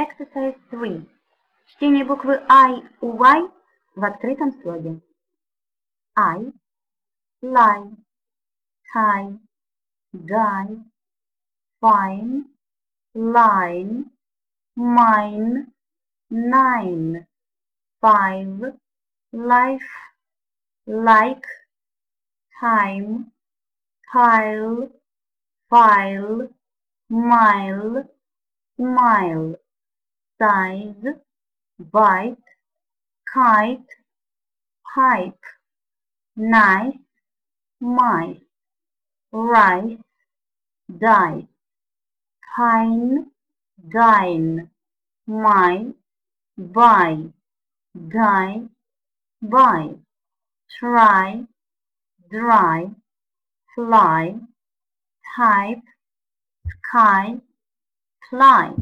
Exercise 3. Чтение буквы I у Y в открытом слоге. I, lie, tie, die, fine, line, mine, nine, five, life, like, time, tile, file, mile, smile, size, bite, kite, pipe, nice, mice, rice, dice, pine, dine, my, buy, die, buy, try, dry, fly, type, sky, fly.